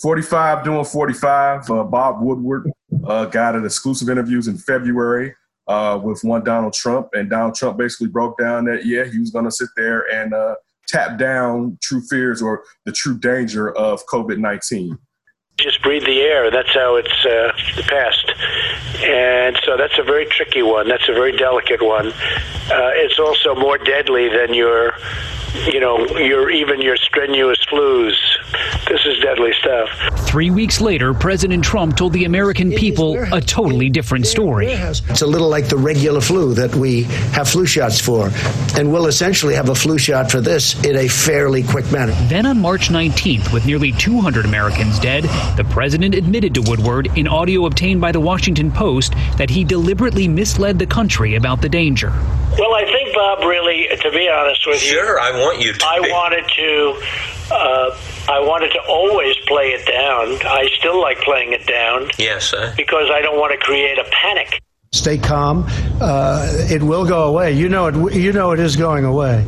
45 doing 45. Uh, Bob Woodward uh, got an exclusive interviews in February uh, with one Donald Trump, and Donald Trump basically broke down that yeah he was going to sit there and uh, tap down true fears or the true danger of COVID 19 just breathe the air. That's how it's uh, passed. And so that's a very tricky one. That's a very delicate one. Uh, it's also more deadly than your you know, your even your strenuous flus. This is deadly stuff. Three weeks later, President Trump told the American people a totally different story. It's a little like the regular flu that we have flu shots for, and we'll essentially have a flu shot for this in a fairly quick manner. Then on March 19th, with nearly 200 Americans dead, the president admitted to Woodward in audio obtained by the Washington Post that he deliberately misled the country about the danger. Well, I think Bob really, to be honest with you, sure, I want you to. I be. wanted to. Uh, I wanted to always play it down. I still like playing it down. Yes, sir. Because I don't want to create a panic. Stay calm. Uh, it will go away. You know it. You know it is going away.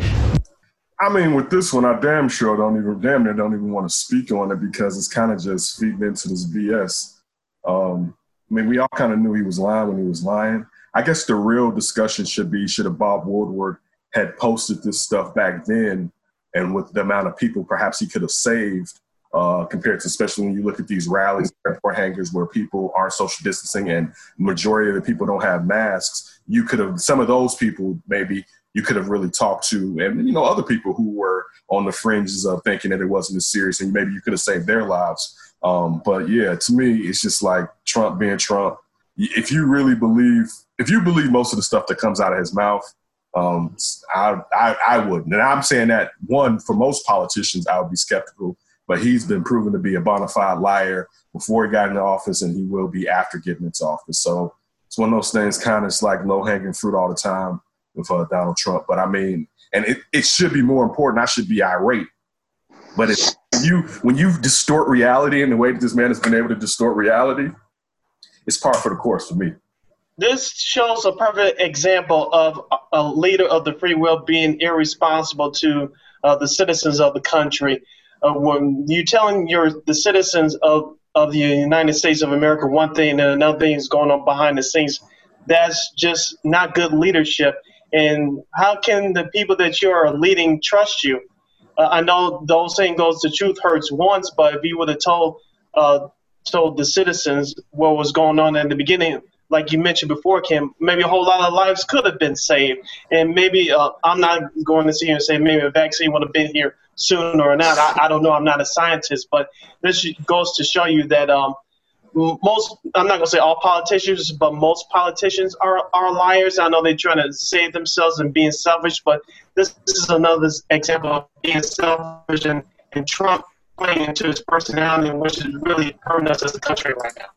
I mean, with this one, I damn sure don't even damn near don't even want to speak on it because it's kind of just feeding into this BS. Um, I mean, we all kind of knew he was lying when he was lying. I guess the real discussion should be should have Bob Woodward had posted this stuff back then, and with the amount of people perhaps he could have saved, uh, compared to especially when you look at these rallies, airport hangars where people are social distancing and majority of the people don't have masks. You could have some of those people maybe you could have really talked to, and you know other people who were on the fringes of thinking that it wasn't as serious, and maybe you could have saved their lives. Um, but yeah, to me, it's just like Trump being Trump. If you really believe, if you believe most of the stuff that comes out of his mouth, um, I, I, I wouldn't. And I'm saying that one for most politicians, I would be skeptical. But he's been proven to be a bona fide liar before he got into office, and he will be after getting into office. So it's one of those things, kind of like low hanging fruit all the time with uh, Donald Trump. But I mean, and it, it should be more important. I should be irate. But it's you when you distort reality in the way that this man has been able to distort reality, it's par for the course for me this shows a perfect example of a leader of the free will being irresponsible to uh, the citizens of the country. Uh, when you're telling your the citizens of, of the United States of America one thing and another thing is going on behind the scenes, that's just not good leadership. And how can the people that you are leading trust you? Uh, I know the old saying goes, "The truth hurts once," but if you would have told uh, told the citizens what was going on in the beginning, like you mentioned before, Kim, maybe a whole lot of lives could have been saved. And maybe uh, I'm not going to sit here and say maybe a vaccine would have been here sooner or not. I, I don't know. I'm not a scientist, but this goes to show you that um, most, I'm not going to say all politicians, but most politicians are, are liars. I know they're trying to save themselves and being selfish, but this, this is another example of being selfish and, and Trump playing into his personality, which is really hurting us as a country right now.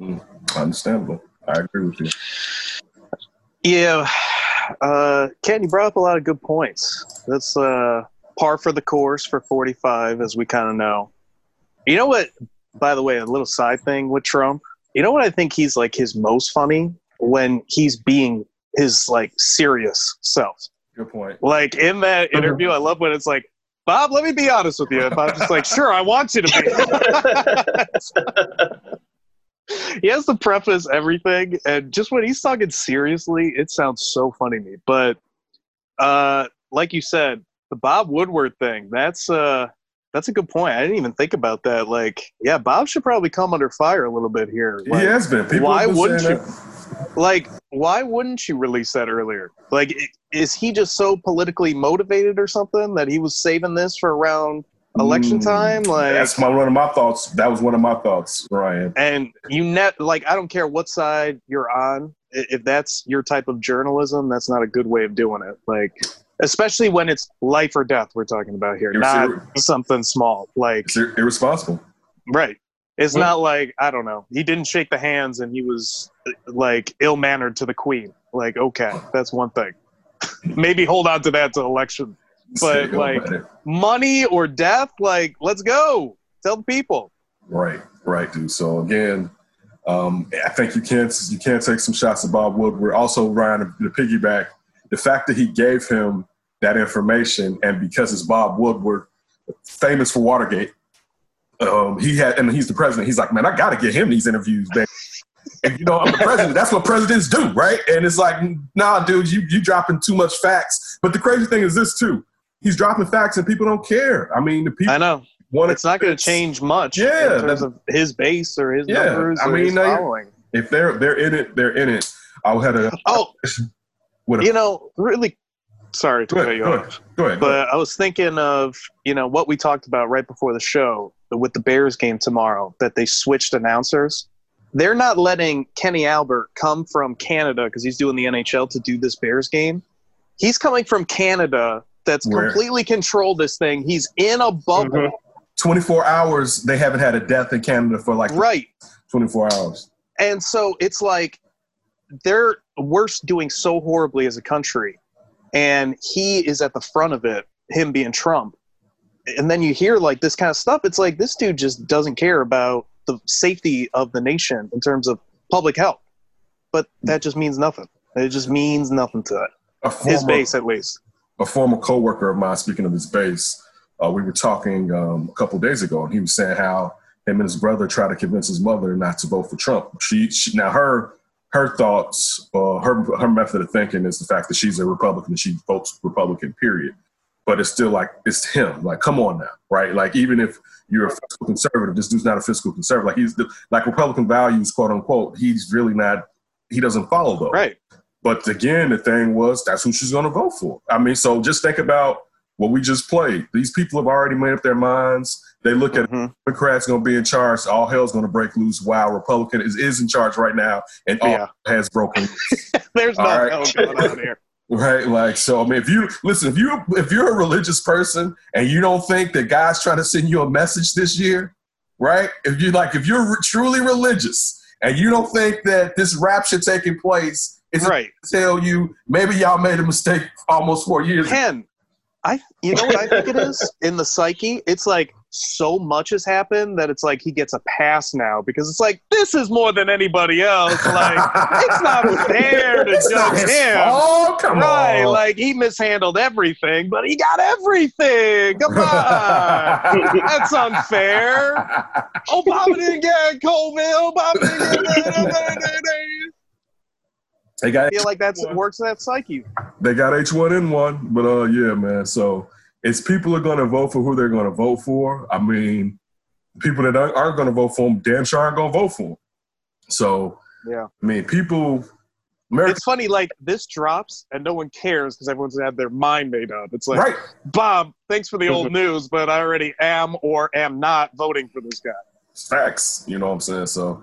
Mm, understandable. I agree with you. Yeah, uh, Ken, you brought up a lot of good points. That's uh, par for the course for 45, as we kind of know. You know what? By the way, a little side thing with Trump. You know what I think he's like his most funny when he's being his like serious self. Good point. Like in that interview, I love when it's like, Bob, let me be honest with you. If I'm just like, sure, I want you to be. he has to preface everything, and just when he's talking seriously, it sounds so funny to me. But uh, like you said, the Bob Woodward thing—that's uh, that's a good point. I didn't even think about that. Like, yeah, Bob should probably come under fire a little bit here. Like, he has been. People why been wouldn't you? that. Like, why wouldn't you release that earlier? Like, is he just so politically motivated or something that he was saving this for around election Mm, time? Like, That's my one of my thoughts. That was one of my thoughts, Ryan. and you net like I don't care what side you're on. If that's your type of journalism, that's not a good way of doing it. Like, especially when it's life or death we're talking about here, not something small. Like, It's ir- irresponsible. right? It's not like I don't know. He didn't shake the hands and he was like ill mannered to the queen. Like, okay, that's one thing. Maybe hold on to that to election. But, like- Money or death? Like, let's go. Tell the people. Right, right, dude. So again, um, I think you can't you can't take some shots at Bob Woodward. Also, Ryan, the piggyback, the fact that he gave him that information, and because it's Bob Woodward, famous for Watergate, um, he had, and he's the president. He's like, man, I got to get him these interviews, man. and you know, I'm the president. That's what presidents do, right? And it's like, nah, dude, you you dropping too much facts. But the crazy thing is this too. He's dropping facts, and people don't care. I mean, the people. I know. Want It's not going to change much Yeah, in terms of his base or his Yeah, numbers I or mean, his they- following. If they're they're in it, they're in it. I had a Oh, a, you know, really. Sorry to go cut you go off. ahead, go ahead. But I was thinking of, you know, what we talked about right before the show with the Bears game tomorrow, that they switched announcers. They're not letting Kenny Albert come from Canada because he's doing the NHL to do this Bears game. He's coming from Canada that's Where? completely controlled this thing. He's in a bubble. Mhm. 24 hours. They haven't had a death in Canada for like Right. 24 hours. And so it's like they're we're doing so horribly as a country, and he is at the front of it, him being Trump. And then you hear like this kind of stuff. It's like this dude just doesn't care about the safety of the nation in terms of public health. But that just means nothing. It just means nothing to it. A His base, at least. A former coworker of mine, speaking of his base, uh, we were talking um, a couple days ago, and he was saying how him and his brother tried to convince his mother not to vote for Trump. She, she now her her thoughts, uh, her her method of thinking is the fact that she's a Republican and she votes Republican. Period. But it's still like it's him. Like, come on now, right? Like, even if you're a fiscal conservative, this dude's not a fiscal conservative. Like, he's like Republican values, quote unquote. He's really not. He doesn't follow those. Right. But again, the thing was that's who she's going to vote for. I mean, so just think about what we just played. These people have already made up their minds. They look at Mhm. Democrats going to be in charge. All hell's going to break loose. Wow, Republican is, is in charge right now, and all Yeah. has broken. There's no All right. hell going on here. right? Like, so I mean, if you listen, if you if you're a religious person and you don't think that God's trying to send you a message this year, right? If you like, if you're re- truly religious and you don't think that this rapture taking place is Right. tell you maybe y'all made a mistake almost four years ago. Ken, I you know what I think it is in the psyche. It's like so much has happened that it's like he gets a pass now because it's like this is more than anybody else. Like it's not fair to It's judge him. fault. Come right, on. like he mishandled everything, but he got everything. Come on, that's unfair. Obama didn't get COVID. Obama didn't get that. They got I feel like that's works in that psyche. they got H one N one, but uh, yeah, man. So it's people are going to vote for who they're going to vote for. I mean, people that aren't, aren't going to vote for them, damn sure aren't going to vote for them. So Yeah. I mean, people. America, It's funny, like this drops and no one cares because everyone's had their mind made up. It's like, right? Bob, thanks for the old news, but I already am or am not voting for this guy. Facts. You know what I'm saying? So